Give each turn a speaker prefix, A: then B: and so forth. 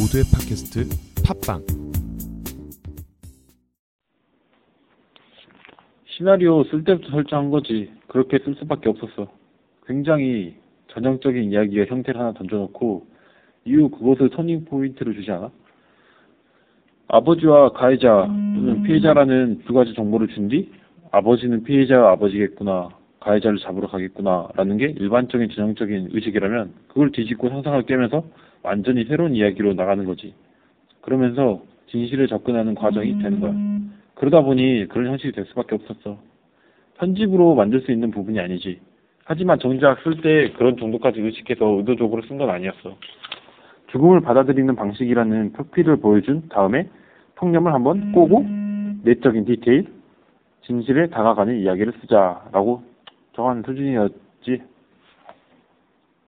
A: 모두의 팟캐스트 팟빵
B: 시나리오 쓸 때부터 설정한 거지. 그렇게 쓸 수밖에 없었어. 굉장히 전형적인 이야기의 형태를 하나 던져놓고 이후 그것을 터닝 포인트로 주지 않아? 아버지와 가해자 또는 피해자라는 두 가지 정보를 준 뒤 아버지는 피해자와 아버지겠구나 가해자를 잡으러 가겠구나 라는 게 일반적인 전형적인 의식이라면 그걸 뒤집고 상상을 깨면서 완전히 새로운 이야기로 나가는 거지. 그러면서 진실에 접근하는 과정이 되는 거야. 그러다 보니 그런 형식이 될 수밖에 없었어. 편집으로 만들 수 있는 부분이 아니지. 하지만 정작 쓸 때 그런 정도까지 의식해서 의도적으로 쓴 건 아니었어. 죽음을 받아들이는 방식이라는 표피를 보여준 다음에 통념을 한번 꼬고 내적인 디테일, 진실에 다가가는 이야기를 쓰자라고 정한 수준이었지.